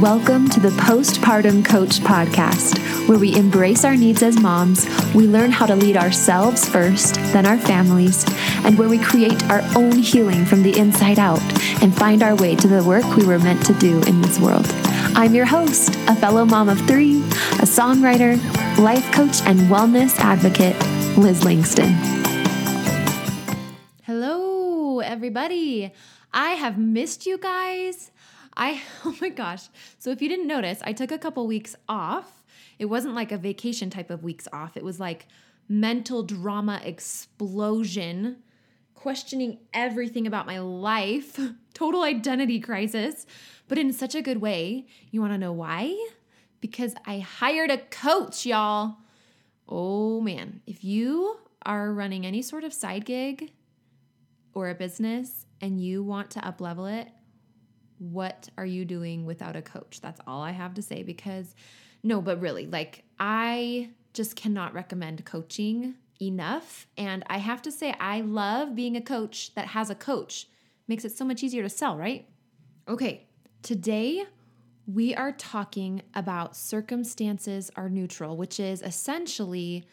Welcome to the Postpartum Coach podcast, where we embrace our needs as moms, we learn how to lead ourselves first, then our families, and where we create our own healing from the inside out and find our way to the work we were meant to do in this world. I'm your host, a fellow mom of three, a songwriter, life coach, and wellness advocate, Liz Langston. Hello, everybody. I have missed you guys. I, oh my gosh. So, if you didn't notice, I took a couple weeks off. It wasn't like a vacation type of weeks off, it was like mental drama explosion, questioning everything about my life, total identity crisis, but in such a good way. You wanna know why? Because I hired a coach, y'all. Oh man, if you are running any sort of side gig or a business and you want to uplevel it, what are you doing without a coach? That's all I have to say because no, but really, like I just cannot recommend coaching enough. And I have to say, I love being a coach that has a coach. Makes it so much easier to sell, right? Okay, today we are talking about circumstances are neutral, which is essentially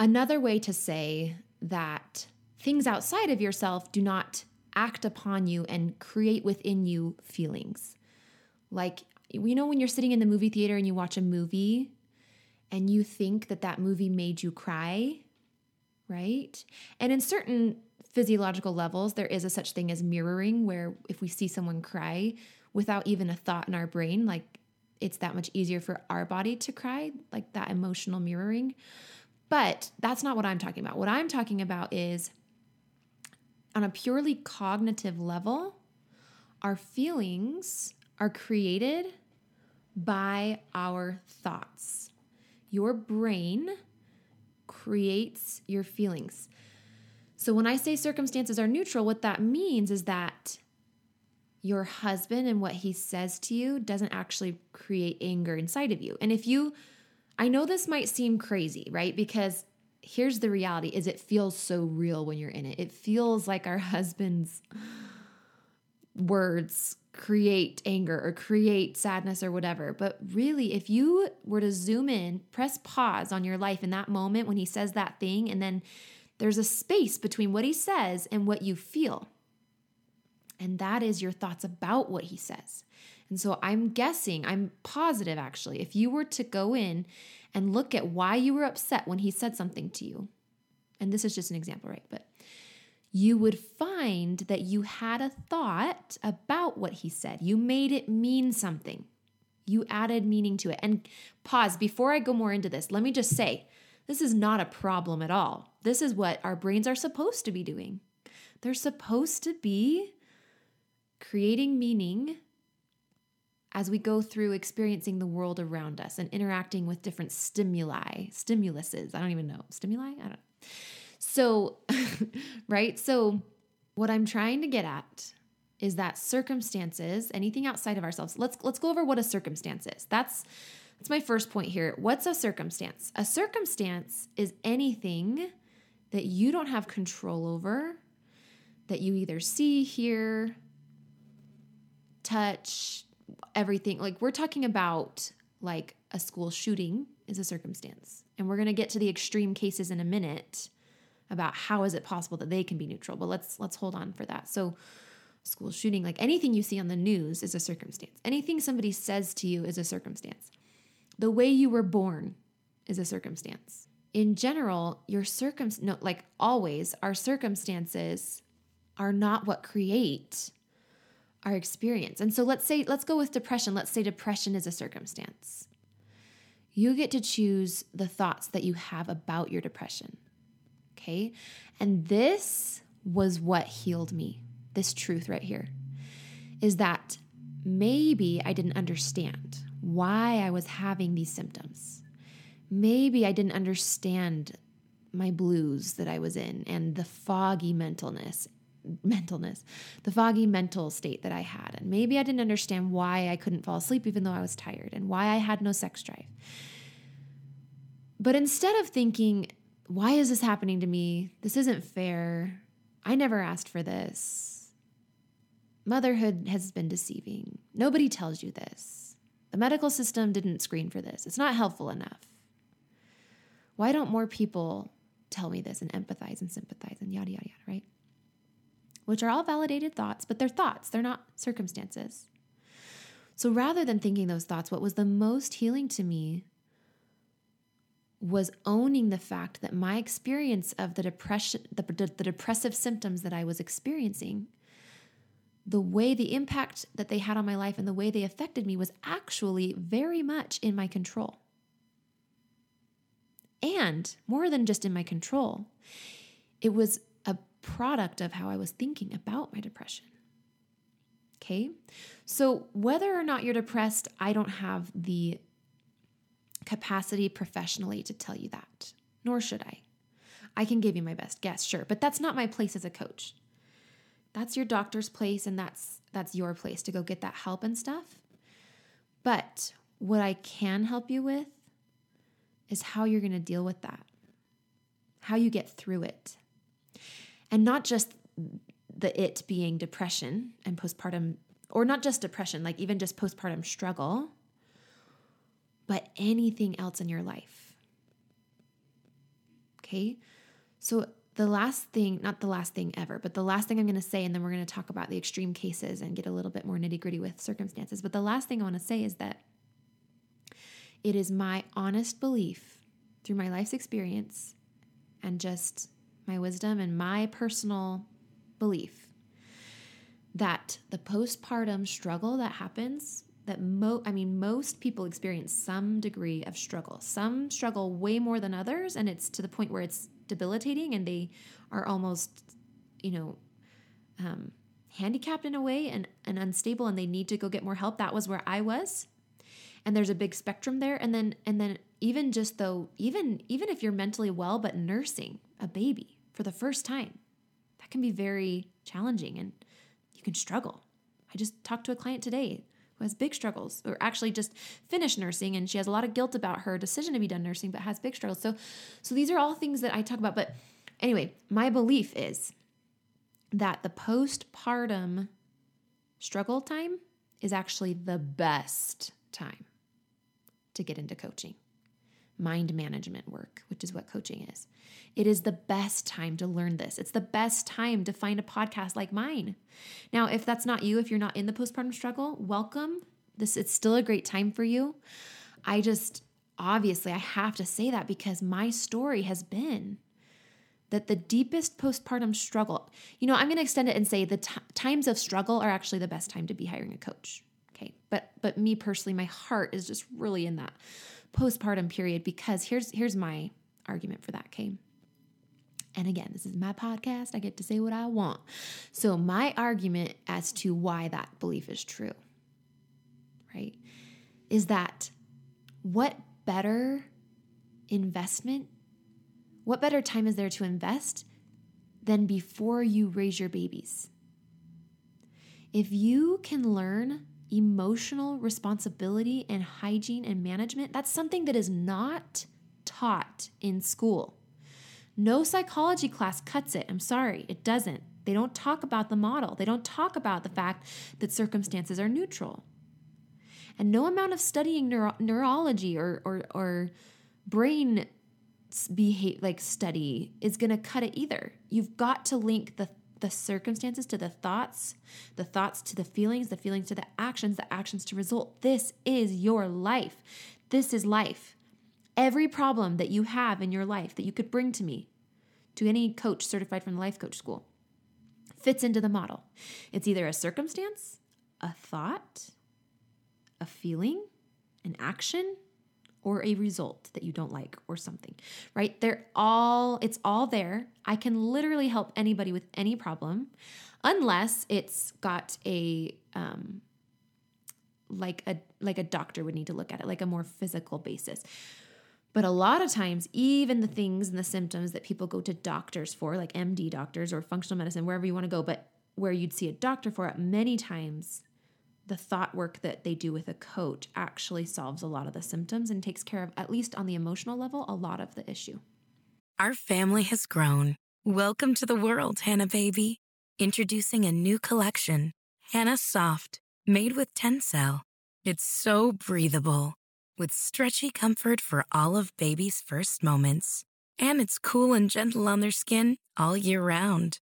another way to say that things outside of yourself do not act upon you and create within you feelings. Like, you know, when you're sitting in the movie theater and you watch a movie and you think that that movie made you cry, right? And in certain physiological levels, there is a such thing as mirroring, where if we see someone cry without even a thought in our brain, like it's that much easier for our body to cry, like that emotional mirroring. But that's not what I'm talking about. What I'm talking about is on a purely cognitive level, our feelings are created by our thoughts. Your brain creates your feelings. So when I say circumstances are neutral, what that means is that your husband and what he says to you doesn't actually create anger inside of you. And if you I know this might seem crazy, right? Because here's the reality is it feels so real when you're in it. It feels like our husband's words create anger or create sadness or whatever. But really, if you were to zoom in, press pause on your life in that moment when he says that thing, and then there's a space between what he says and what you feel. And that is your thoughts about what he says. And so I'm guessing, I'm positive actually, if you were to go in and look at why you were upset when he said something to you. And this is just an example, right? But you would find that you had a thought about what he said. You made it mean something. You added meaning to it. And pause before I go more into this. Let me just say this is not a problem at all. This is what our brains are supposed to be doing. They're supposed to be creating meaning as we go through experiencing the world around us and interacting with different stimuli, stimuluses. I don't even know. Stimuli? I don't know. So, right? So, what I'm trying to get at is that circumstances, anything outside of ourselves. Let's let's go over what a circumstance is. That's that's my first point here. What's a circumstance? A circumstance is anything that you don't have control over that you either see, hear, touch, everything. Like we're talking about like a school shooting is a circumstance. And we're going to get to the extreme cases in a minute about how is it possible that they can be neutral. But let's let's hold on for that. So school shooting, like anything you see on the news is a circumstance. Anything somebody says to you is a circumstance. The way you were born is a circumstance. In general, your circum no, like always, our circumstances are not what create our experience. And so let's say, let's go with depression. Let's say depression is a circumstance. You get to choose the thoughts that you have about your depression. Okay. And this was what healed me this truth right here. is that maybe I didn't understand why I was having these symptoms. Maybe I didn't understand my blues that I was in and the foggy mentalness mentalness, the foggy mental state that I had. And maybe I didn't understand why I couldn't fall asleep even though I was tired and why I had no sex drive. But instead of thinking, why is this happening to me? This isn't fair. I never asked for this. Motherhood has been deceiving. Nobody tells you this. The medical system didn't screen for this. It's not helpful enough. Why don't more people tell me this and empathize and sympathize and yada, yada, yada, right? Which are all validated thoughts, but they're thoughts, they're not circumstances. So rather than thinking those thoughts, what was the most healing to me was owning the fact that my experience of the depression, the, the depressive symptoms that I was experiencing, the way the impact that they had on my life and the way they affected me was actually very much in my control. And more than just in my control, it was product of how I was thinking about my depression. Okay. So, whether or not you're depressed, I don't have the capacity professionally to tell you that, nor should I. I can give you my best guess, sure, but that's not my place as a coach. That's your doctor's place and that's that's your place to go get that help and stuff. But what I can help you with is how you're going to deal with that. How you get through it. And not just the it being depression and postpartum or not just depression, like even just postpartum struggle, but anything else in your life. Okay? So, the last thing, not the last thing ever, but the last thing I'm going to say, and then we're going to talk about the extreme cases and get a little bit more nitty gritty with circumstances. But the last thing I want to say is that it is my honest belief through my life's experience and just my wisdom and my personal belief that the postpartum struggle that happens that mo I mean most people experience some degree of struggle. Some struggle way more than others and it's to the point where it's debilitating and they are almost you know um, handicapped in a way and, and unstable and they need to go get more help. That was where I was. And there's a big spectrum there and then and then even just though even even if you're mentally well but nursing a baby for the first time, that can be very challenging and you can struggle. I just talked to a client today who has big struggles, or actually just finished nursing, and she has a lot of guilt about her decision to be done nursing, but has big struggles. So, so these are all things that I talk about. But anyway, my belief is that the postpartum struggle time is actually the best time to get into coaching mind management work, which is what coaching is. It is the best time to learn this. It's the best time to find a podcast like mine. Now, if that's not you, if you're not in the postpartum struggle, welcome. This it's still a great time for you. I just obviously I have to say that because my story has been that the deepest postpartum struggle, you know, I'm going to extend it and say the t- times of struggle are actually the best time to be hiring a coach. Okay. But but me personally, my heart is just really in that postpartum period because here's here's my argument for that, okay? And again, this is my podcast. I get to say what I want. So, my argument as to why that belief is true, right, is that what better investment, what better time is there to invest than before you raise your babies? If you can learn emotional responsibility and hygiene and management, that's something that is not taught in school. No psychology class cuts it. I'm sorry, it doesn't. They don't talk about the model, they don't talk about the fact that circumstances are neutral. And no amount of studying neuro- neurology or, or, or brain behave like study is going to cut it either. You've got to link the the circumstances to the thoughts, the thoughts to the feelings, the feelings to the actions, the actions to result. This is your life. This is life. Every problem that you have in your life that you could bring to me, to any coach certified from the life coach school, fits into the model. It's either a circumstance, a thought, a feeling, an action, or a result that you don't like or something, right? They're all, it's all there. I can literally help anybody with any problem. unless it's got a um, like a like a doctor would need to look at it, like a more physical basis. But a lot of times, even the things and the symptoms that people go to doctors for, like MD doctors or functional medicine, wherever you want to go, but where you'd see a doctor for it, many times the thought work that they do with a coach actually solves a lot of the symptoms and takes care of, at least on the emotional level, a lot of the issue. Our family has grown. Welcome to the world, Hanna baby. Introducing a new collection, Hanna Soft, made with Tencel. It's so breathable, with stretchy comfort for all of baby's first moments. And it's cool and gentle on their skin all year round.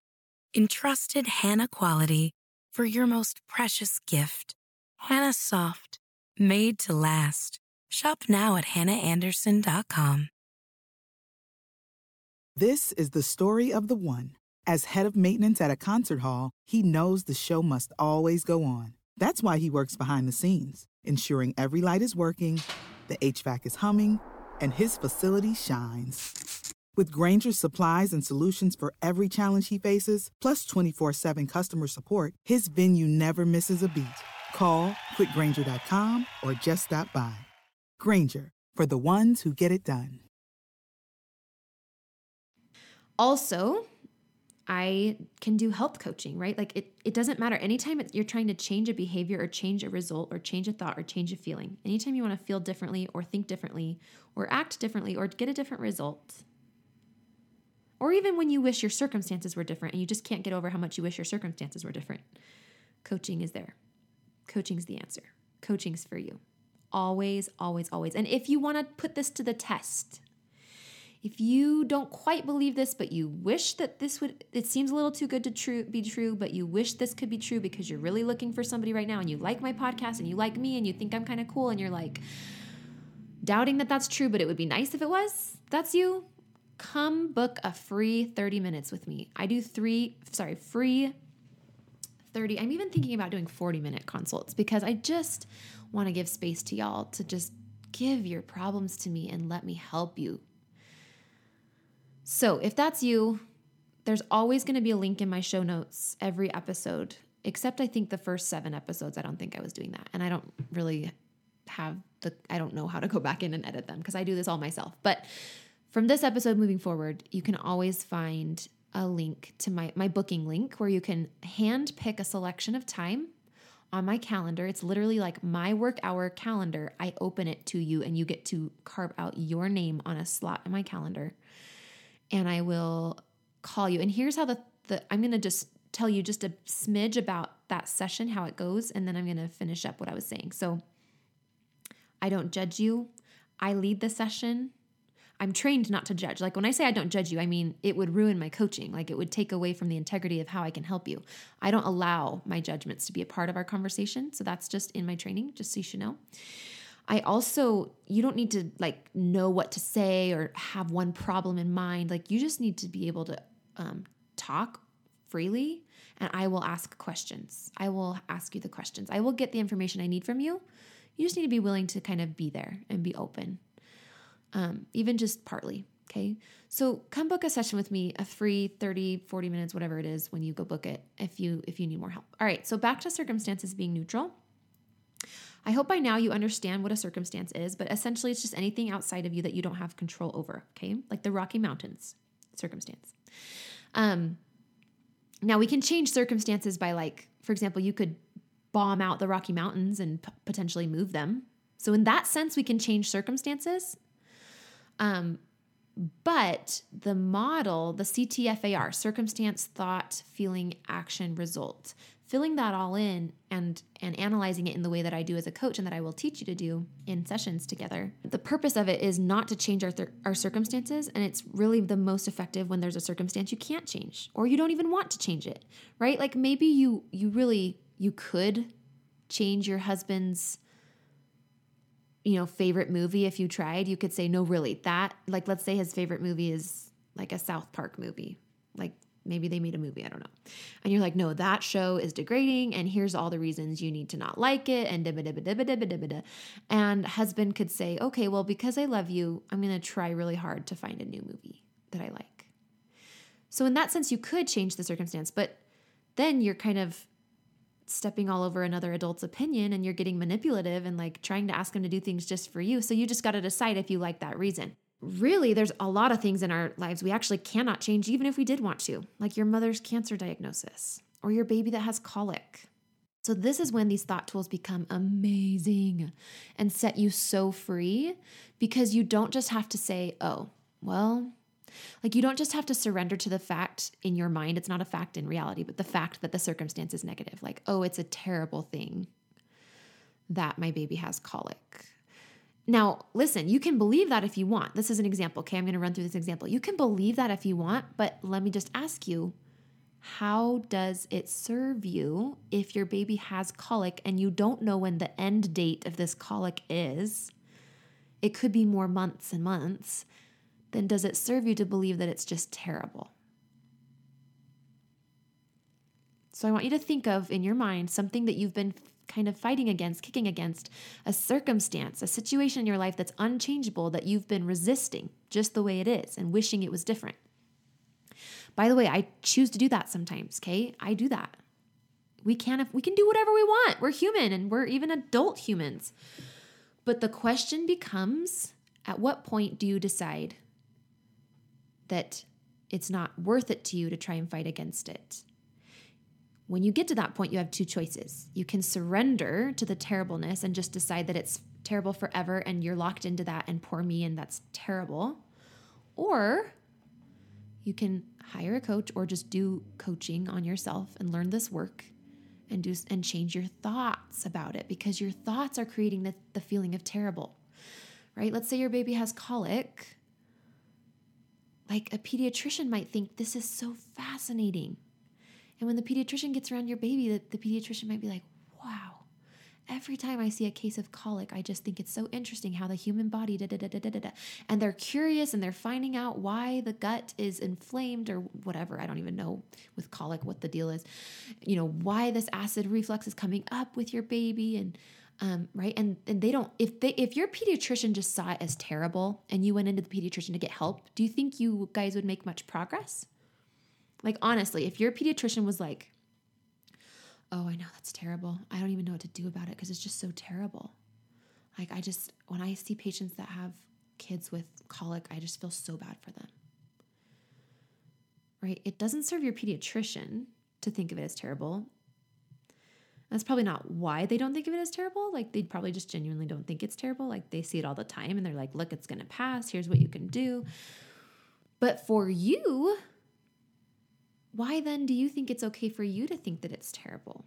Entrusted Hanna quality for your most precious gift. Hanna Soft, made to last. Shop now at hannaandersson.com. This is the story of the one. As head of maintenance at a concert hall, he knows the show must always go on. That's why he works behind the scenes, ensuring every light is working, the HVAC is humming, and his facility shines. With Grainger's supplies and solutions for every challenge he faces, plus 24 7 customer support, his venue never misses a beat. Call quickgranger.com or just stop by. Granger, for the ones who get it done. Also, I can do health coaching, right? Like it, it doesn't matter. Anytime you're trying to change a behavior or change a result or change a thought or change a feeling, anytime you want to feel differently or think differently or act differently or get a different result, or even when you wish your circumstances were different and you just can't get over how much you wish your circumstances were different, coaching is there. Coaching's the answer. Coaching's for you. Always, always, always. And if you want to put this to the test, if you don't quite believe this, but you wish that this would, it seems a little too good to true, be true, but you wish this could be true because you're really looking for somebody right now and you like my podcast and you like me and you think I'm kind of cool and you're like doubting that that's true, but it would be nice if it was, that's you. Come book a free 30 minutes with me. I do three, sorry, free 30. I'm even thinking about doing 40 minute consults because I just want to give space to y'all to just give your problems to me and let me help you so if that's you, there's always going to be a link in my show notes every episode, except I think the first seven episodes. I don't think I was doing that. And I don't really have the, I don't know how to go back in and edit them because I do this all myself. But from this episode moving forward, you can always find a link to my, my booking link where you can hand pick a selection of time on my calendar. It's literally like my work hour calendar. I open it to you and you get to carve out your name on a slot in my calendar and I will call you. And here's how the, the I'm going to just tell you just a smidge about that session, how it goes, and then I'm going to finish up what I was saying. So I don't judge you. I lead the session. I'm trained not to judge. Like when I say I don't judge you, I mean it would ruin my coaching. Like it would take away from the integrity of how I can help you. I don't allow my judgments to be a part of our conversation. So that's just in my training, just so you should know. I also, you don't need to like know what to say or have one problem in mind. Like you just need to be able to um, talk freely and I will ask questions. I will ask you the questions. I will get the information I need from you. You just need to be willing to kind of be there and be open, um, even just partly. Okay. So come book a session with me, a free 30, 40 minutes, whatever it is when you go book it if you if you need more help. All right. So back to circumstances being neutral. I hope by now you understand what a circumstance is, but essentially it's just anything outside of you that you don't have control over, okay? Like the Rocky Mountains circumstance. Um, now we can change circumstances by like, for example, you could bomb out the Rocky Mountains and p- potentially move them. So in that sense, we can change circumstances. Um, but the model, the CTFAR, circumstance, thought, feeling, action, result, filling that all in and and analyzing it in the way that I do as a coach and that I will teach you to do in sessions together. The purpose of it is not to change our th- our circumstances and it's really the most effective when there's a circumstance you can't change or you don't even want to change it, right? Like maybe you you really you could change your husband's you know favorite movie if you tried. You could say no really. That like let's say his favorite movie is like a South Park movie. Like maybe they made a movie, I don't know. And you're like, no, that show is degrading, and here's all the reasons you need to not like it, and da da da da da da And husband could say, okay, well, because I love you, I'm gonna try really hard to find a new movie that I like. So in that sense, you could change the circumstance, but then you're kind of stepping all over another adult's opinion and you're getting manipulative and like trying to ask them to do things just for you. So you just got to decide if you like that reason. Really, there's a lot of things in our lives we actually cannot change, even if we did want to, like your mother's cancer diagnosis or your baby that has colic. So, this is when these thought tools become amazing and set you so free because you don't just have to say, oh, well, like you don't just have to surrender to the fact in your mind, it's not a fact in reality, but the fact that the circumstance is negative. Like, oh, it's a terrible thing that my baby has colic. Now, listen, you can believe that if you want. This is an example. Okay, I'm going to run through this example. You can believe that if you want, but let me just ask you how does it serve you if your baby has colic and you don't know when the end date of this colic is? It could be more months and months then does it serve you to believe that it's just terrible? So I want you to think of in your mind something that you've been kind of fighting against, kicking against, a circumstance, a situation in your life that's unchangeable that you've been resisting just the way it is and wishing it was different. By the way, I choose to do that sometimes, okay? I do that. We can if we can do whatever we want. We're human and we're even adult humans. But the question becomes at what point do you decide that it's not worth it to you to try and fight against it. When you get to that point, you have two choices. You can surrender to the terribleness and just decide that it's terrible forever and you're locked into that and poor me and that's terrible. Or you can hire a coach or just do coaching on yourself and learn this work and do and change your thoughts about it because your thoughts are creating the, the feeling of terrible. Right? Let's say your baby has colic like a pediatrician might think this is so fascinating. And when the pediatrician gets around your baby, the, the pediatrician might be like, wow, every time I see a case of colic, I just think it's so interesting how the human body da da da da da da. And they're curious and they're finding out why the gut is inflamed or whatever. I don't even know with colic what the deal is. You know, why this acid reflux is coming up with your baby and um, right? And and they don't if they if your pediatrician just saw it as terrible and you went into the pediatrician to get help do you think you guys would make much progress? Like honestly if your pediatrician was like oh i know that's terrible. I don't even know what to do about it because it's just so terrible. Like i just when i see patients that have kids with colic i just feel so bad for them. Right? It doesn't serve your pediatrician to think of it as terrible that's probably not why they don't think of it as terrible. Like they probably just genuinely don't think it's terrible. Like they see it all the time and they're like, look, it's going to pass. Here's what you can do. But for you, why then do you think it's okay for you to think that it's terrible?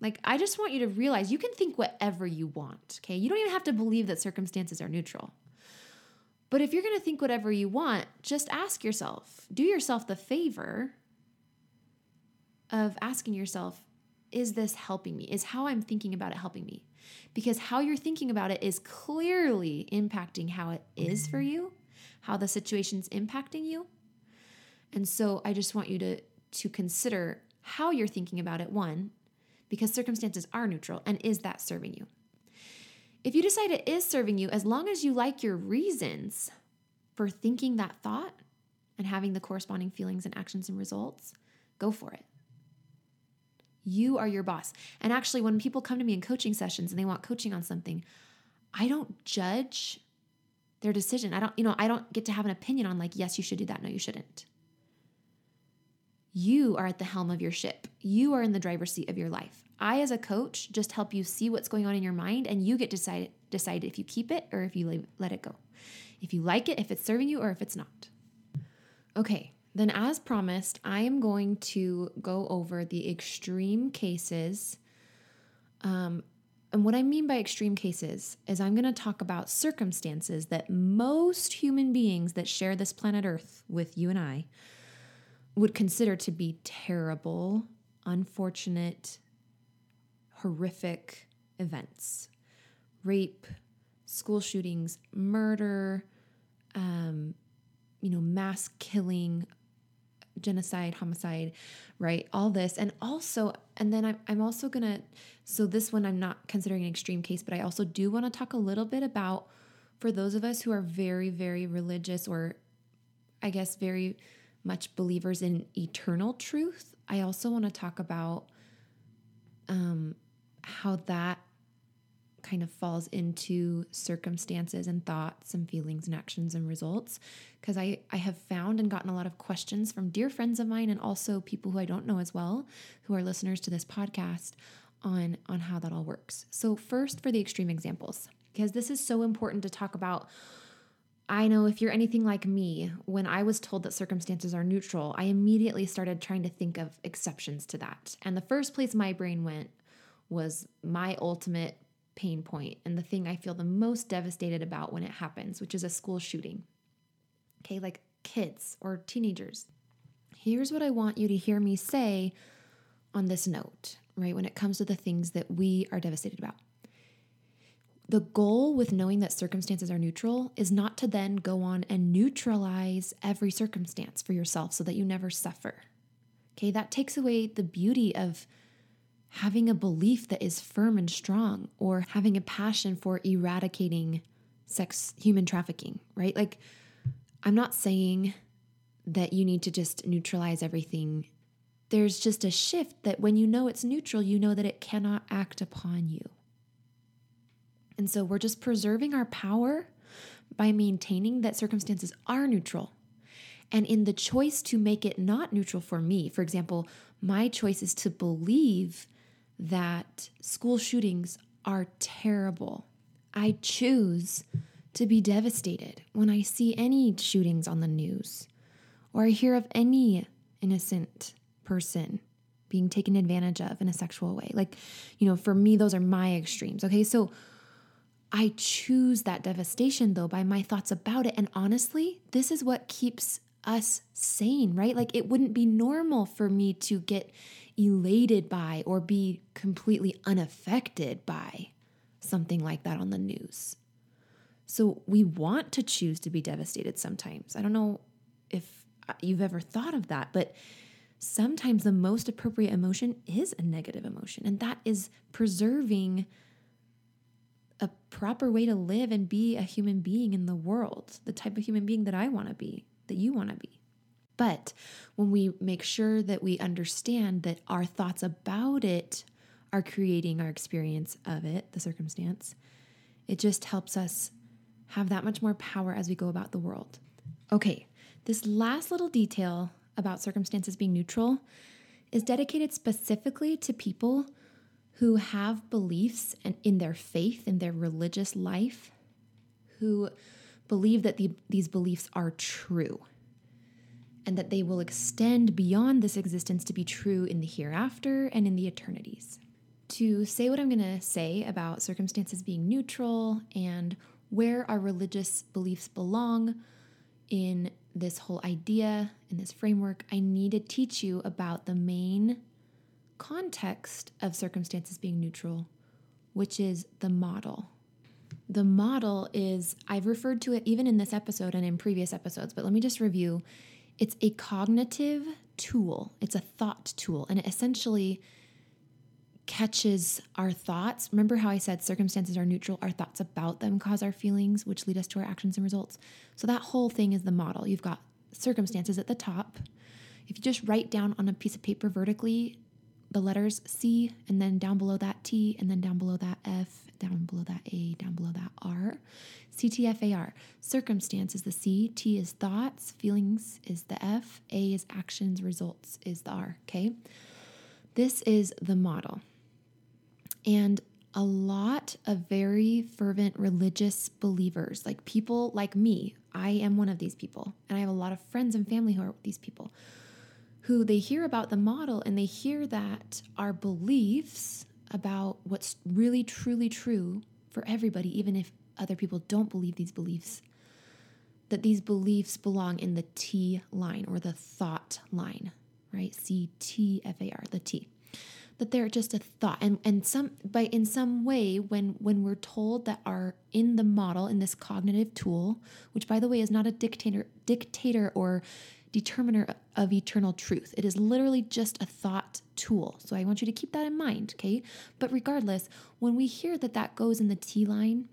Like, I just want you to realize you can think whatever you want, okay? You don't even have to believe that circumstances are neutral. But if you're going to think whatever you want, just ask yourself, do yourself the favor of asking yourself, is this helping me? Is how I'm thinking about it helping me? Because how you're thinking about it is clearly impacting how it is for you, how the situation's impacting you. And so I just want you to to consider how you're thinking about it one because circumstances are neutral and is that serving you? If you decide it is serving you as long as you like your reasons for thinking that thought and having the corresponding feelings and actions and results, go for it. You are your boss. And actually, when people come to me in coaching sessions and they want coaching on something, I don't judge their decision. I don't, you know, I don't get to have an opinion on like, yes, you should do that. No, you shouldn't. You are at the helm of your ship. You are in the driver's seat of your life. I, as a coach, just help you see what's going on in your mind, and you get to decide decide if you keep it or if you let it go. If you like it, if it's serving you, or if it's not. Okay, then, as promised, I am going to go over the extreme cases. Um, and what I mean by extreme cases is I'm going to talk about circumstances that most human beings that share this planet Earth with you and I would consider to be terrible, unfortunate, horrific events rape, school shootings, murder, um, you know, mass killing, genocide, homicide, right? All this. And also, and then I'm, I'm also going to, so this one I'm not considering an extreme case, but I also do want to talk a little bit about for those of us who are very, very religious or I guess very much believers in eternal truth, I also want to talk about um, how that kind of falls into circumstances and thoughts and feelings and actions and results because I, I have found and gotten a lot of questions from dear friends of mine and also people who I don't know as well who are listeners to this podcast on on how that all works. So first for the extreme examples because this is so important to talk about I know if you're anything like me, when I was told that circumstances are neutral, I immediately started trying to think of exceptions to that. And the first place my brain went was my ultimate pain point and the thing I feel the most devastated about when it happens, which is a school shooting. Okay, like kids or teenagers. Here's what I want you to hear me say on this note, right? When it comes to the things that we are devastated about. The goal with knowing that circumstances are neutral is not to then go on and neutralize every circumstance for yourself so that you never suffer. Okay, that takes away the beauty of having a belief that is firm and strong or having a passion for eradicating sex human trafficking, right? Like I'm not saying that you need to just neutralize everything. There's just a shift that when you know it's neutral, you know that it cannot act upon you. And so we're just preserving our power by maintaining that circumstances are neutral. And in the choice to make it not neutral for me, for example, my choice is to believe that school shootings are terrible. I choose to be devastated when I see any shootings on the news or I hear of any innocent person being taken advantage of in a sexual way. Like, you know, for me, those are my extremes. Okay. So, I choose that devastation though by my thoughts about it. And honestly, this is what keeps us sane, right? Like it wouldn't be normal for me to get elated by or be completely unaffected by something like that on the news. So we want to choose to be devastated sometimes. I don't know if uh, you've ever thought of that, but sometimes the most appropriate emotion is a negative emotion, and that is preserving a proper way to live and be a human being in the world, the type of human being that I want to be, that you want to be. But when we make sure that we understand that our thoughts about it are creating our experience of it, the circumstance, it just helps us have that much more power as we go about the world. Okay, this last little detail about circumstances being neutral is dedicated specifically to people who have beliefs and in their faith, in their religious life, who believe that the, these beliefs are true and that they will extend beyond this existence to be true in the hereafter and in the eternities. To say what I'm going to say about circumstances being neutral and where our religious beliefs belong in this whole idea, in this framework, I need to teach you about the main context of circumstances being neutral, which is the model. The model is, I've referred to it even in this episode and in previous episodes, but let me just review. It's a cognitive tool, it's a thought tool, and it essentially catches our thoughts. Remember how I said circumstances are neutral, our thoughts about them cause our feelings, which lead us to our actions and results. So that whole thing is the model. You've got circumstances at the top. If you just write down on a piece of paper vertically the letters C, and then down below that T, and then down below that F, down below that A, down below that R. CTFAR. Circumstance is the C, T is thoughts, feelings is the F, A is actions, results is the R. Okay. This is the model. And a lot of very fervent religious believers, like people like me, I am one of these people, and I have a lot of friends and family who are these people who they hear about the model and they hear that our beliefs about what's really truly true for everybody, even if other people don't believe these beliefs, that these beliefs belong in the T line or the thought line, right? C T F A R, the T. That they're just a thought. And and some by in some way, when when we're told that our in the model, in this cognitive tool, which by the way is not a dictator dictator or determiner of eternal truth. It is literally just a thought tool. So I want you to keep that in mind, okay? But regardless, when we hear that that goes in the T line,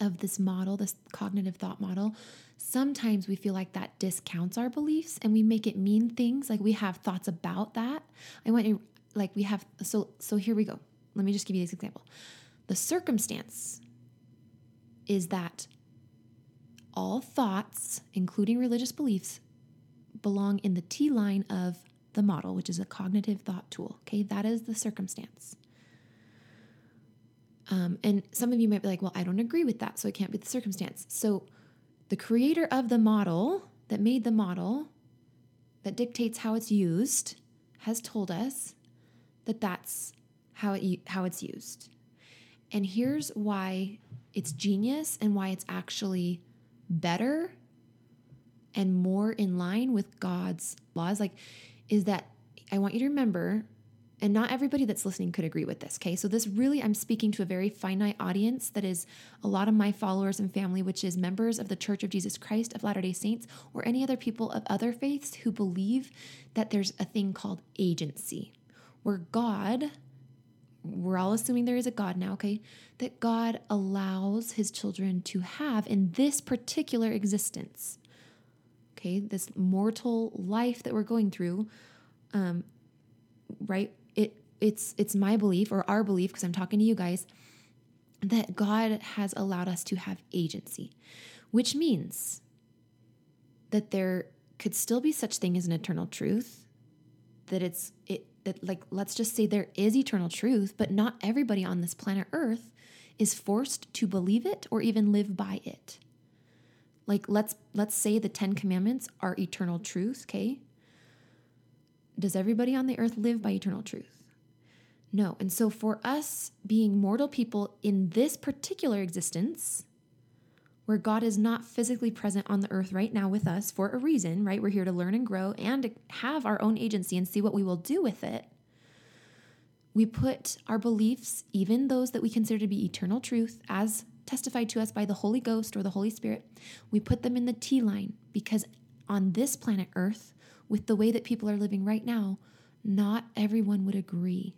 of this model, this cognitive thought model, sometimes we feel like that discounts our beliefs and we make it mean things like we have thoughts about that. I want you like we have so so here we go. Let me just give you this example. The circumstance is that all thoughts, including religious beliefs, belong in the T line of the model, which is a cognitive thought tool. Okay, that is the circumstance. Um, and some of you might be like, well, I don't agree with that, so it can't be the circumstance. So the creator of the model that made the model that dictates how it's used has told us that that's how it how it's used. And here's why it's genius and why it's actually better and more in line with God's laws like is that I want you to remember and not everybody that's listening could agree with this, okay? So this really I'm speaking to a very finite audience that is a lot of my followers and family which is members of the Church of Jesus Christ of Latter-day Saints or any other people of other faiths who believe that there's a thing called agency where God we're all assuming there is a God now, okay? That God allows his children to have in this particular existence, okay? This mortal life that we're going through, um, right? It it's it's my belief or our belief because I'm talking to you guys that God has allowed us to have agency, which means that there could still be such thing as an eternal truth that it's it that like let's just say there is eternal truth but not everybody on this planet earth is forced to believe it or even live by it like let's let's say the 10 commandments are eternal truth okay does everybody on the earth live by eternal truth no and so for us being mortal people in this particular existence where God is not physically present on the earth right now with us for a reason, right? We're here to learn and grow and have our own agency and see what we will do with it. We put our beliefs, even those that we consider to be eternal truth, as testified to us by the Holy Ghost or the Holy Spirit, we put them in the T line because on this planet Earth, with the way that people are living right now, not everyone would agree.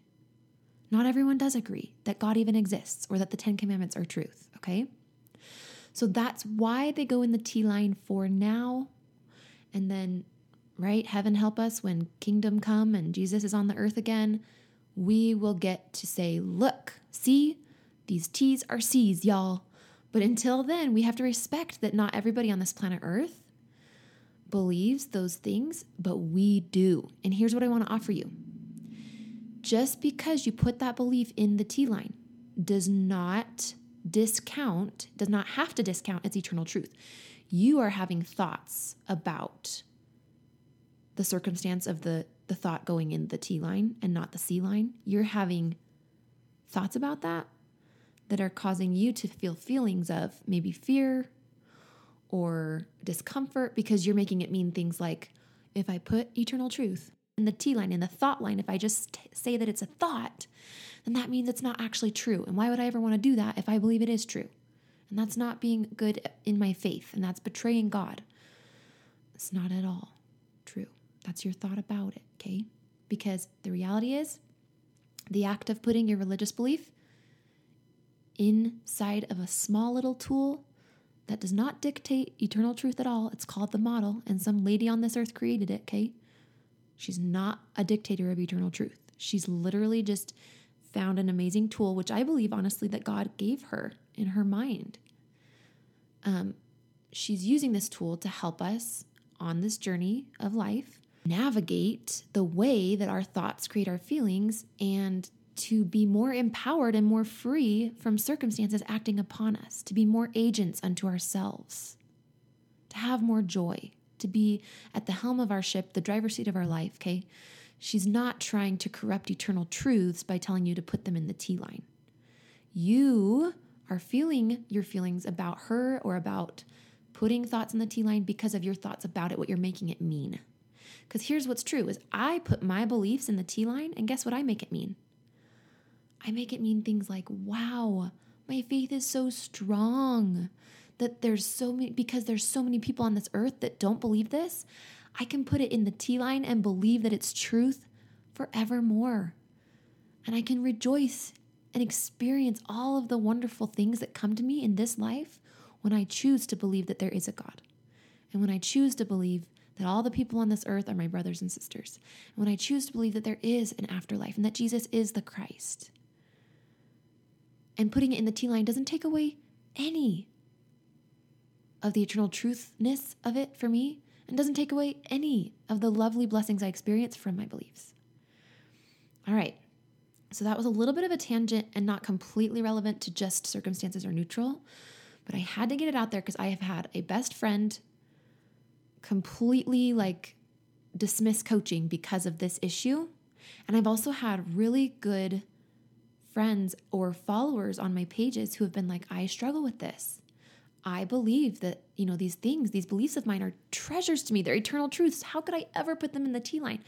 Not everyone does agree that God even exists or that the Ten Commandments are truth, okay? So that's why they go in the T line for now. And then, right, heaven help us when kingdom come and Jesus is on the earth again, we will get to say, look, see, these T's are C's, y'all. But until then, we have to respect that not everybody on this planet Earth believes those things, but we do. And here's what I want to offer you just because you put that belief in the T line does not discount, does not have to discount its eternal truth. You are having thoughts about the circumstance of the, the thought going in the T line and not the C line. You're having thoughts about that that are causing you to feel feelings of maybe fear or discomfort because you're making it mean things like if I put eternal truth in the T line, in the thought line, if I just t- say that it's a thought, then that means it's not actually true. And why would I ever want to do that if I believe it is true? And that's not being good in my faith, and that's betraying God. It's not at all true. That's your thought about it, okay? Because the reality is, the act of putting your religious belief inside of a small little tool that does not dictate eternal truth at all. It's called the model, and some lady on this earth created it, okay? She's not a dictator of eternal truth. She's literally just found an amazing tool, which I believe honestly that God gave her in her mind. Um, she's using this tool to help us on this journey of life navigate the way that our thoughts create our feelings and to be more empowered and more free from circumstances acting upon us, to be more agents unto ourselves, to have more joy, to be at the helm of our ship, the driver's seat of our life, okay? She's not trying to corrupt eternal truths by telling you to put them in the T line. You are feeling your feelings about her or about putting thoughts in the T line because of your thoughts about it, what you're making it mean. Because here's what's true is I put my beliefs in the T line and guess what I make it mean? I make it mean things like, wow, my faith is so strong that there's so many because there's so many people on this earth that don't believe this. I can put it in the T line and believe that it's truth forevermore. And I can rejoice and experience all of the wonderful things that come to me in this life when I choose to believe that there is a God. And when I choose to believe that all the people on this earth are my brothers and sisters. And when I choose to believe that there is an afterlife and that Jesus is the Christ. And putting it in the T line doesn't take away any of the eternal truthness of it for me and doesn't take away any of the lovely blessings I experience from my beliefs. All right. So that was a little bit of a tangent and not completely relevant to just circumstances or neutral, but I had to get it out there because I have had a best friend completely like dismiss coaching because of this issue. And I've also had really good friends or followers on my pages who have been like, I struggle with this. I believe that, you know, these things, these beliefs of mine are treasures to me. They're eternal truths. How could I ever put them in the T line?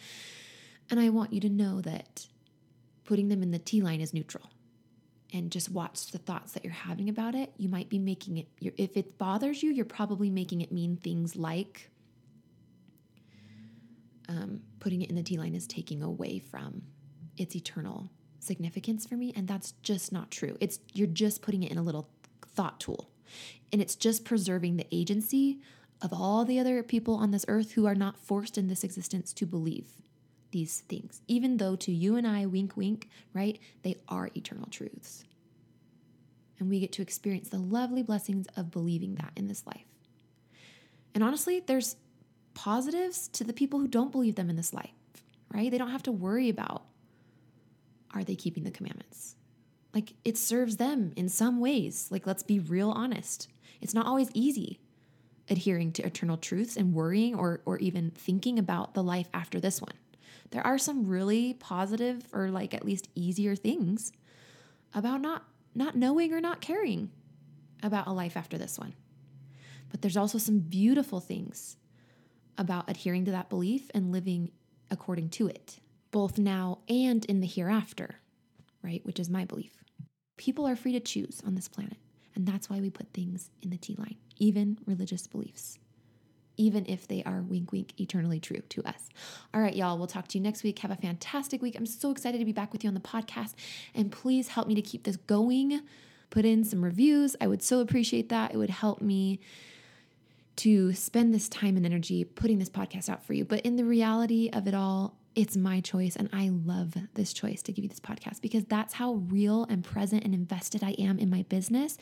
And I want you to know that putting them in the T line is neutral. And just watch the thoughts that you're having about it. You might be making it, if it bothers you, you're probably making it mean things like um, putting it in the T line is taking away from its eternal significance for me. And that's just not true. It's, you're just putting it in a little thought tool. And it's just preserving the agency of all the other people on this earth who are not forced in this existence to believe these things, even though to you and I, wink, wink, right, they are eternal truths. And we get to experience the lovely blessings of believing that in this life. And honestly, there's positives to the people who don't believe them in this life, right? They don't have to worry about are they keeping the commandments? Like it serves them in some ways. Like, let's be real honest. It's not always easy adhering to eternal truths and worrying or, or even thinking about the life after this one. There are some really positive or like at least easier things about not not knowing or not caring about a life after this one. But there's also some beautiful things about adhering to that belief and living according to it, both now and in the hereafter, right? Which is my belief. People are free to choose on this planet. And that's why we put things in the T line, even religious beliefs, even if they are wink, wink, eternally true to us. All right, y'all, we'll talk to you next week. Have a fantastic week. I'm so excited to be back with you on the podcast. And please help me to keep this going. Put in some reviews. I would so appreciate that. It would help me to spend this time and energy putting this podcast out for you. But in the reality of it all, it's my choice. And I love this choice to give you this podcast because that's how real and present and invested I am in my business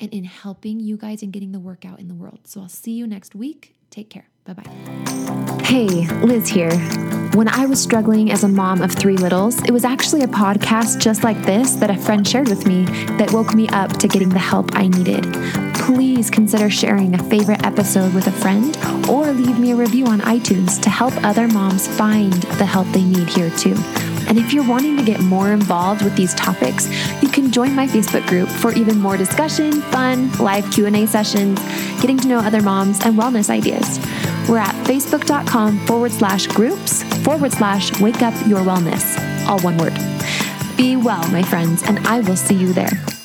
and in helping you guys and getting the work out in the world. So I'll see you next week. Take care. Bye bye. Hey, Liz here. When I was struggling as a mom of three littles, it was actually a podcast just like this that a friend shared with me that woke me up to getting the help I needed. Please consider sharing a favorite episode with a friend or leave me a review on iTunes to help other moms find the help they need here too. And if you're wanting to get more involved with these topics, you can join my Facebook group for even more discussion, fun, live Q&A sessions, getting to know other moms, and wellness ideas. We're at facebook.com forward slash groups forward slash wake up your wellness. All one word. Be well, my friends, and I will see you there.